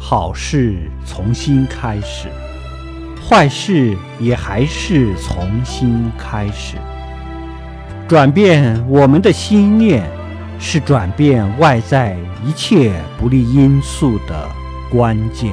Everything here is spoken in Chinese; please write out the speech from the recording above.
好事从新开始，坏事也还是从新开始。转变我们的心念，是转变外在一切不利因素的关键。